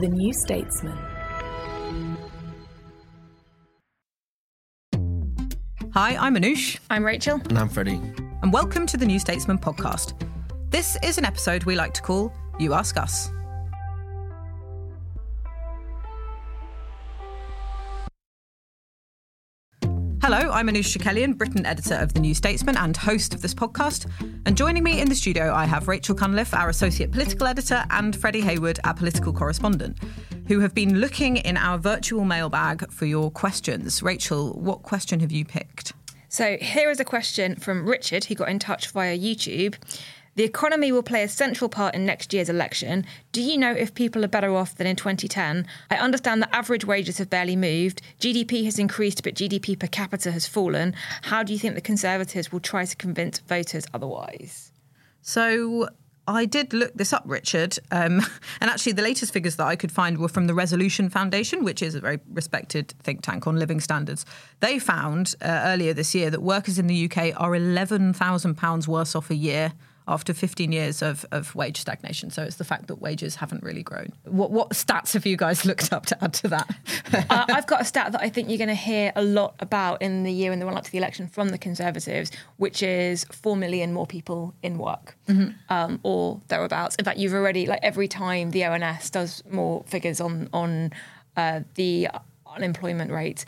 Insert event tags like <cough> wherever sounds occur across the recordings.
The New Statesman. Hi, I'm Anoosh. I'm Rachel. And I'm Freddie. And welcome to the New Statesman podcast. This is an episode we like to call You Ask Us. I'm Anoosh Chakelian, Britain editor of The New Statesman and host of this podcast. And joining me in the studio, I have Rachel Cunliffe, our associate political editor, and Freddie Hayward, our political correspondent, who have been looking in our virtual mailbag for your questions. Rachel, what question have you picked? So here is a question from Richard, who got in touch via YouTube. The economy will play a central part in next year's election. Do you know if people are better off than in 2010? I understand that average wages have barely moved. GDP has increased, but GDP per capita has fallen. How do you think the Conservatives will try to convince voters otherwise? So I did look this up, Richard, um, <laughs> and actually the latest figures that I could find were from the Resolution Foundation, which is a very respected think tank on living standards. They found uh, earlier this year that workers in the UK are £11,000 worse off a year after 15 years of, of wage stagnation. So it's the fact that wages haven't really grown. What, what stats have you guys <laughs> looked up to add to that? <laughs> uh, I've got a stat that I think you're going to hear a lot about in the year in the run up to the election from the Conservatives, which is 4 million more people in work mm-hmm. um, or thereabouts. In fact, you've already, like every time the ONS does more figures on, on uh, the unemployment rate,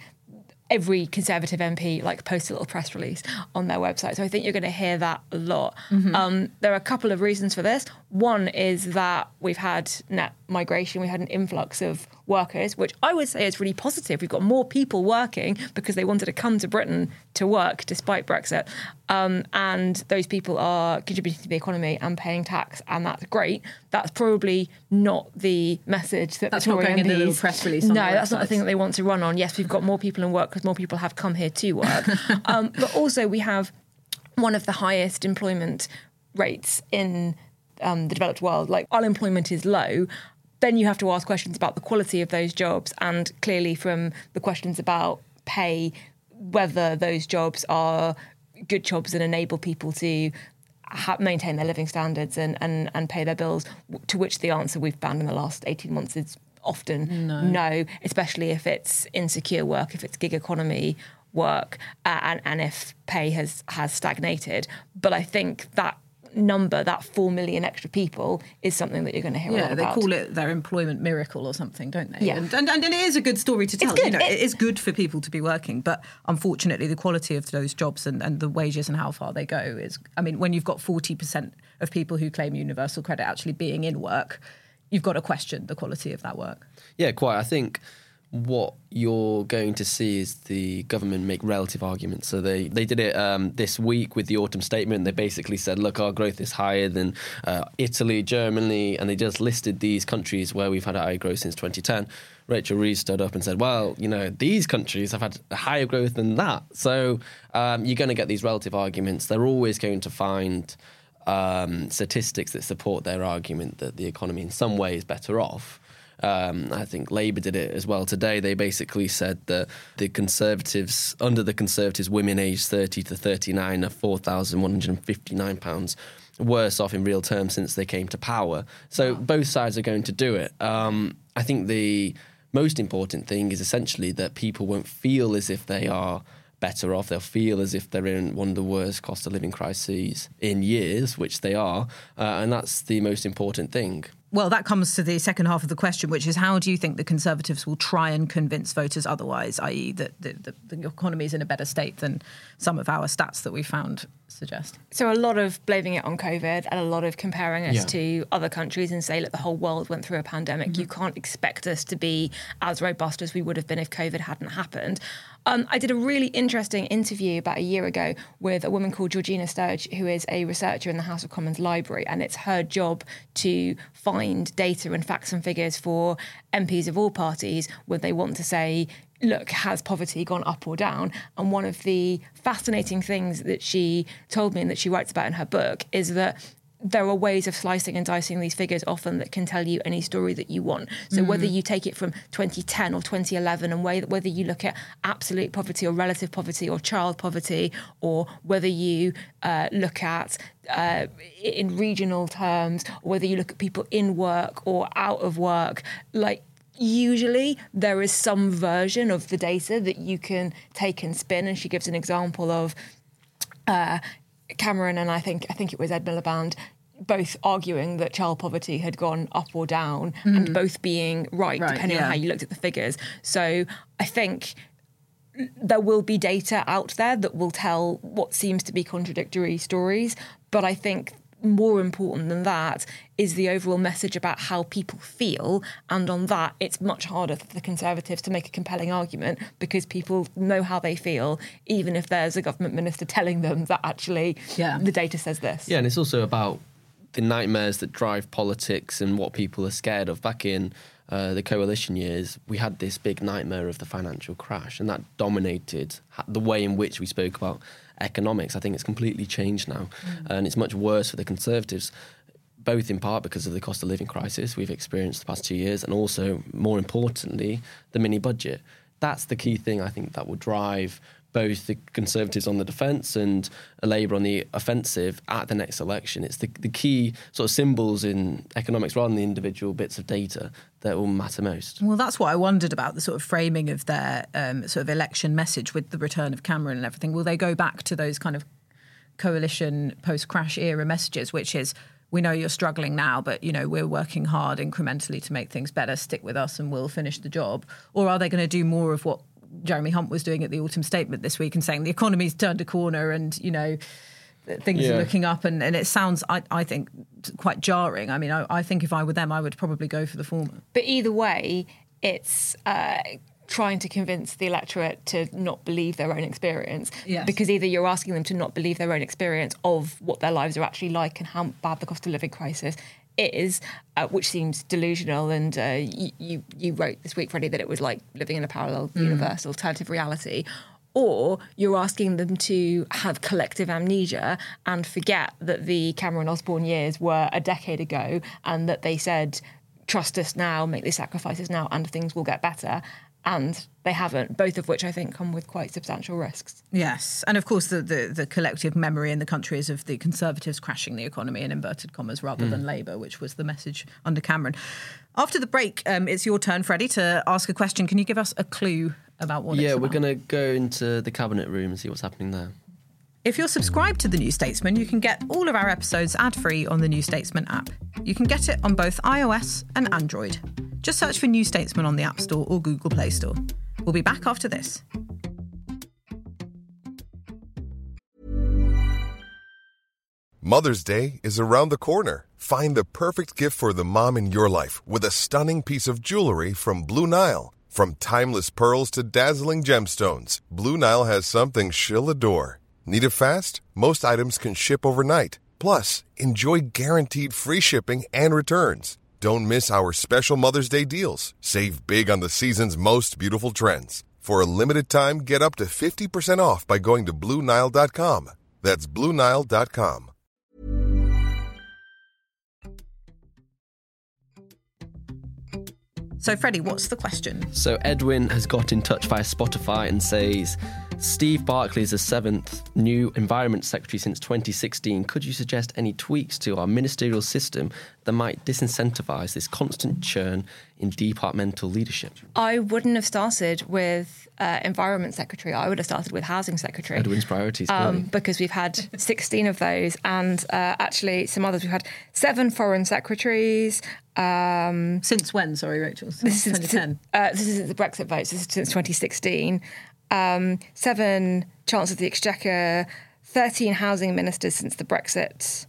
every Conservative MP like post a little press release on their website. So I think you're going to hear that a lot. Mm-hmm. Um, there are a couple of reasons for this. One is that we've had net migration, we had an influx of workers, which I would say is really positive. We've got more people working because they wanted to come to Britain to work despite Brexit. Um, and those people are contributing to the economy and paying tax, and that's great. That's probably not the message that that's the Tory not going MPs, in the little press release. no, that's not the thing that they want to run on. Yes, we've got more people in work because more people have come here to work, <laughs> um, but also we have one of the highest employment rates in um, the developed world. Like our unemployment is low, then you have to ask questions about the quality of those jobs, and clearly from the questions about pay, whether those jobs are good jobs and enable people to ha- maintain their living standards and, and, and pay their bills, to which the answer we've found in the last 18 months is often no, no especially if it's insecure work, if it's gig economy work, uh, and, and if pay has, has stagnated. But I think that number, that four million extra people, is something that you're going to hear. Yeah, they call it their employment miracle or something, don't they? Yeah, and, and, and it is a good story to tell. You know, it, it is good for people to be working, but unfortunately, the quality of those jobs and, and the wages and how far they go is. I mean, when you've got forty percent of people who claim universal credit actually being in work, you've got to question the quality of that work. Yeah, quite. I think what you're going to see is the government make relative arguments. So they, they did it um, this week with the autumn statement. They basically said, look, our growth is higher than uh, Italy, Germany, and they just listed these countries where we've had higher growth since 2010. Rachel Reeves stood up and said, well, you know, these countries have had higher growth than that. So um, you're going to get these relative arguments. They're always going to find um, statistics that support their argument that the economy in some way is better off. Um, I think Labour did it as well today. They basically said that the Conservatives, under the Conservatives, women aged 30 to 39 are £4,159 worse off in real terms since they came to power. So wow. both sides are going to do it. Um, I think the most important thing is essentially that people won't feel as if they are better off. They'll feel as if they're in one of the worst cost of living crises in years, which they are. Uh, and that's the most important thing. Well, that comes to the second half of the question, which is how do you think the Conservatives will try and convince voters otherwise, i.e., that the, the, the economy is in a better state than some of our stats that we found suggest? So a lot of blaming it on COVID and a lot of comparing us Yeah. to other countries and say, look, the whole world went through a pandemic. You can't expect us to be as robust as we would have been if COVID hadn't happened. Um, I did a really interesting interview about a year ago with a woman called Georgina Sturge, who is a researcher in the House of Commons Library, and it's her job to find data and facts and figures for MPs of all parties when they want to say, look, has poverty gone up or down? And one of the fascinating things that she told me and that she writes about in her book is that there are ways of slicing and dicing these figures often that can tell you any story that you want. So whether you take it from 2010 or 2011 and way- whether you look at absolute poverty or relative poverty or child poverty or whether you uh, look at uh, in regional terms or whether you look at people in work or out of work, like usually there is some version of the data that you can take and spin. And she gives an example of uh, Cameron and I think I think it was Ed Miliband both arguing that child poverty had gone up or down and both being right, Right, depending yeah. on how you looked at the figures. So I think there will be data out there that will tell what seems to be contradictory stories, but I think more important than that is the overall message about how people feel. And on that, it's much harder for the Conservatives to make a compelling argument because people know how they feel, even if there's a government minister telling them that actually Yeah. the data says this. Yeah, and it's also about the nightmares that drive politics and what people are scared of. Back in uh, the coalition years, we had this big nightmare of the financial crash, and that dominated the way in which we spoke about economics. I think it's completely changed now, mm. and it's much worse for the Conservatives. Both in part because of the cost of living crisis we've experienced the past two years, and also, more importantly, the mini budget. That's the key thing I think that will drive both the Conservatives on the defence and Labour on the offensive at the next election. It's the, the key sort of symbols in economics rather than the individual bits of data that will matter most. Well, that's what I wondered about the sort of framing of their um, sort of election message with the return of Cameron and everything. Will they go back to those kind of coalition post crash era messages, which is we know you're struggling now, but you know we're working hard incrementally to make things better. Stick with us, and we'll finish the job. Or are they going to do more of what Jeremy Hunt was doing at the autumn statement this week and saying the economy's turned a corner, and you know things Yeah. are looking up, and, and it sounds I, I think quite jarring. I mean, I, I think if I were them, I would probably go for the former. But either way, it's uh, trying to convince the electorate to not believe their own experience. Yes. Because either you're asking them to not believe their own experience of what their lives are actually like and how bad the cost of living crisis is, uh, which seems delusional. And uh, you, you you wrote this week, Freddie, that it was like living in a parallel universe, alternative reality. Or you're asking them to have collective amnesia and forget that the Cameron Osborne years were a decade ago and that they said, trust us now, make these sacrifices now, and things will get better. And they haven't, both of which I think come with quite substantial risks. Yes, and of course the, the, the collective memory in the country is of the Conservatives crashing the economy in inverted commas rather than Labour, which was the message under Cameron. After the break, um, it's your turn, Freddie, to ask a question. Can you give us a clue about what? yeah, it's we're going to go into the cabinet room and see what's happening there. If you're subscribed to The New Statesman, you can get all of our episodes ad free on the New Statesman app. You can get it on both iOS and Android. Just search for New Statesman on the App Store or Google Play Store. We'll be back after this. Mother's Day is around the corner. Find the perfect gift for the mom in your life with a stunning piece of jewelry from Blue Nile. From timeless pearls to dazzling gemstones, Blue Nile has something she'll adore. Need it fast? Most items can ship overnight. Plus, enjoy guaranteed free shipping and returns. Don't miss our special Mother's Day deals. Save big on the season's most beautiful trends. For a limited time, get up to 50% off by going to BlueNile.com. That's BlueNile.com. So, Freddie, what's the question? So Edwin has got in touch via Spotify and says, Steve Barclay is the seventh new Environment Secretary since 2016. Could you suggest any tweaks to our ministerial system that might disincentivise this constant churn in departmental leadership? I wouldn't have started with uh, Environment Secretary. I would have started with Housing Secretary. Edwin's priorities, Um, because we've had 16 of those, and uh, actually some others. We've had seven foreign secretaries. Um, Since when? Sorry, Rachel. Since this is 2010. Uh, this is the Brexit votes. This is since 2016. Um, seven Chancellors of the Exchequer, 13 housing ministers since the Brexit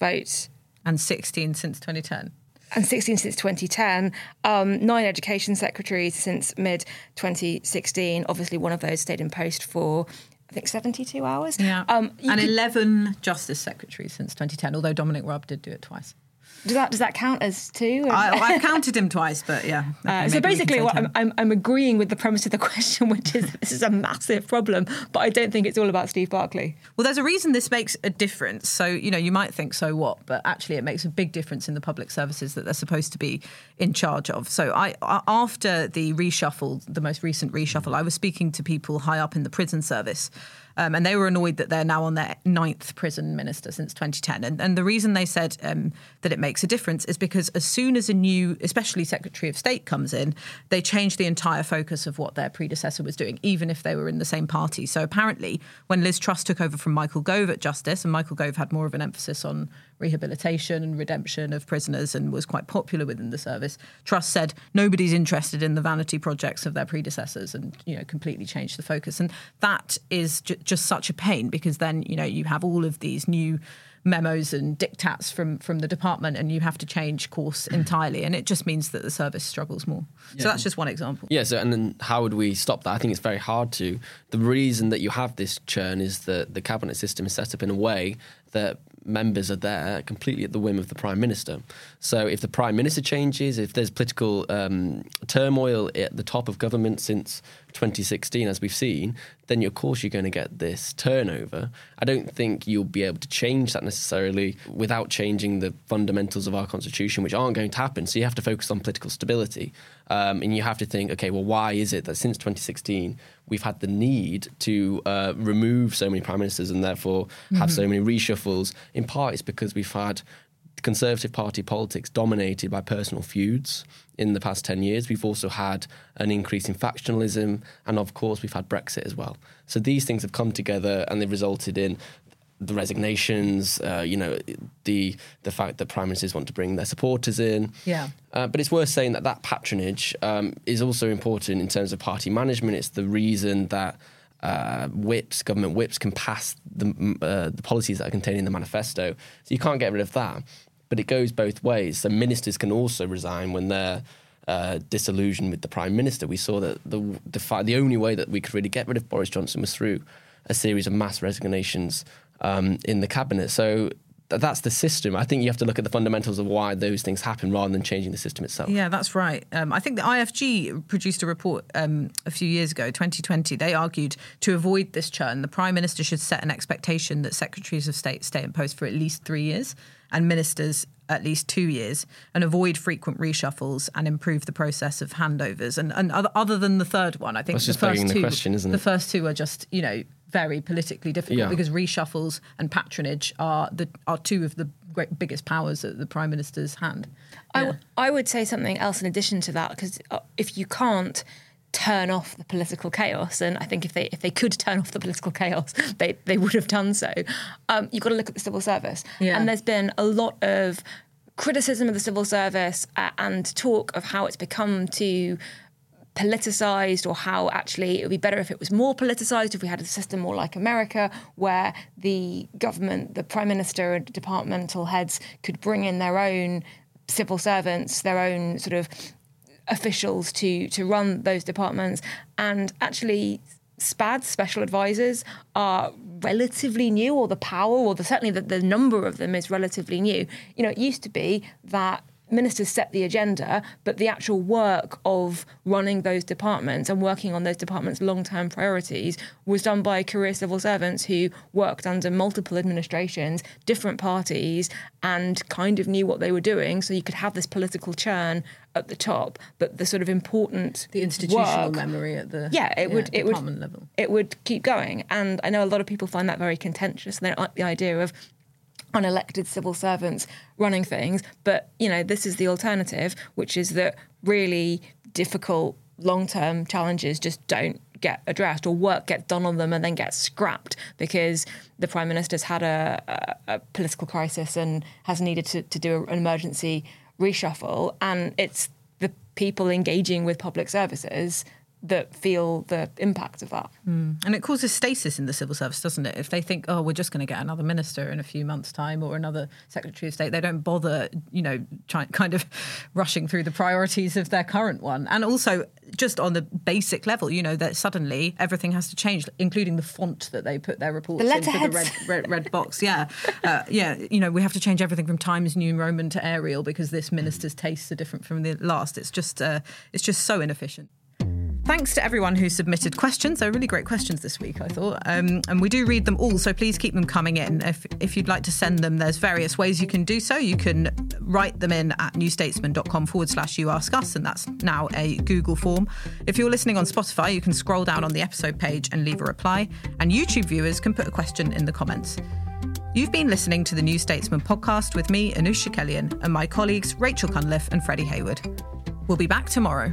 vote, And 16 since 2010. and 16 since 2010. Um, nine education secretaries since mid 2016. Obviously, one of those stayed in post for. I think 72 hours. Yeah. Um, and could- 11 justice secretaries since 2010, although Dominic Raab did do it twice. Does that does that count as two? I, I've <laughs> counted him twice, but yeah. Uh, so maybe we can basically, what I'm, I'm, I'm agreeing with the premise of the <laughs> question, which is this is a massive problem, but I don't think it's all about Steve Barclay. Well, there's a reason this makes a difference. So, you know, you might think, so what? But actually, it makes a big difference in the public services that they're supposed to be in charge of. So, I- after the reshuffle, the most recent reshuffle, I was speaking to people high up in the prison service. Um, and they were annoyed that they're now on their ninth prison minister since 2010. And, and the reason they said um, that it makes a difference is because as soon as a new, especially Secretary of State, comes in, they change the entire focus of what their predecessor was doing, even if they were in the same party. So apparently, when Liz Truss took over from Michael Gove at Justice, and Michael Gove had more of an emphasis on rehabilitation and redemption of prisoners and was quite popular within the service, Truss said nobody's interested in the vanity projects of their predecessors and, you know, completely changed the focus. And that is just such a pain because then, you know, you have all of these new memos and dictats from from the department and you have to change course hmm. entirely. And it just means that the service struggles more. So that's just one example. Yeah, so and then how would we stop that? I think it's very hard to. The reason that you have this churn is that the cabinet system is set up in a way that members are there completely at the whim of the prime minister. So if the prime minister changes, if there's political um, turmoil at the top of government since 2016, as we've seen, then of course you're going to get this turnover. I don't think you'll be able to change that necessarily without changing the fundamentals of our constitution, which aren't going to happen. So you have to focus on political stability. Um, and you have to think, okay, well, why is it that since 2016 we've had the need to uh, remove so many prime ministers and therefore have so many reshuffles? In part, it's because we've had Conservative Party politics dominated by personal feuds in the past 10 years. We've also had an increase in factionalism, and of course, we've had Brexit as well. So these things have come together and they've resulted in the resignations, uh, you know, the the fact that prime ministers want to bring their supporters in. Yeah. Uh, but it's worth saying that that patronage um, is also important in terms of party management. It's the reason that uh, whips, government whips, can pass the, uh, the policies that are contained in the manifesto. So you can't get rid of that. But it goes both ways. So ministers can also resign when they're uh, disillusioned with the prime minister. We saw that the the, the only way that we could really get rid of Boris Johnson was through a series of mass resignations um, in the cabinet. So that's the system. I think you have to look at the fundamentals of why those things happen rather than changing the system itself. Yeah, that's right. Um, I think the IFG produced a report um, a few years ago, 2020. They argued to avoid this churn, the Prime Minister should set an expectation that Secretaries of State stay in post for at least three years and ministers at least two years and avoid frequent reshuffles and improve the process of handovers. And, and other, other than the third one, I think That's the first begging the two, question, isn't the first two are just, you know, very politically difficult Yeah. because reshuffles and patronage are the are two of the great biggest powers at the Prime Minister's hand. I, Yeah. w- I would say something else in addition to that because if you can't turn off the political chaos, and I think if they if they could <laughs> turn off the political chaos, they they would have done so. Um, you've got to look at the civil service, Yeah. and there's been a lot of criticism of the civil service uh, and talk of how it's become too politicized or how actually it would be better if it was more politicized if we had a system more like America where the government, the prime minister and departmental heads could bring in their own civil servants, their own sort of officials to to run those departments and actually SPADs, special advisors, are relatively new, or the power, or the, certainly the, the number of them is relatively new. You know, it used to be that ministers set the agenda, but the actual work of running those departments and working on those departments' long term priorities was done by career civil servants who worked under multiple administrations, different parties, and kind of knew what they were doing. So you could have this political churn at the top, but the sort of important the institutional work, memory at the yeah, it would it would level. it would keep going. And I know a lot of people find that very contentious. They don't like the idea of unelected civil servants running things. But, you know, this is the alternative, which is that really difficult long term challenges just don't get addressed or work gets done on them and then gets scrapped because the prime minister's had a, a, a political crisis and has needed to, to do an emergency reshuffle. And it's the people engaging with public services that feel the impact of that. Mm. And it causes stasis in the civil service, doesn't it? If they think, oh, we're just going to get another minister in a few months' time or another secretary of state, they don't bother, you know, try, <laughs> kind of rushing through the priorities of their current one. And also, just on the basic level, you know, that suddenly everything has to change, including the font that they put their reports the into the red, red, red box. Yeah. Uh, yeah. You know, we have to change everything from Times New Roman to Arial because this minister's tastes are different from the last. It's just, uh, it's just so inefficient. Thanks to everyone who submitted questions. They're really great questions this week, I thought. Um, and we do read them all, so please keep them coming in. If, if you'd like to send them, there's various ways you can do so. You can write them in at newstatesman.com forward slash you ask us, and that's now a Google form. If you're listening on Spotify, you can scroll down on the episode page and leave a reply. And YouTube viewers can put a question in the comments. You've been listening to the New Statesman podcast with me, Anoosh Chakelian, and my colleagues Rachel Cunliffe and Freddie Hayward. We'll be back tomorrow.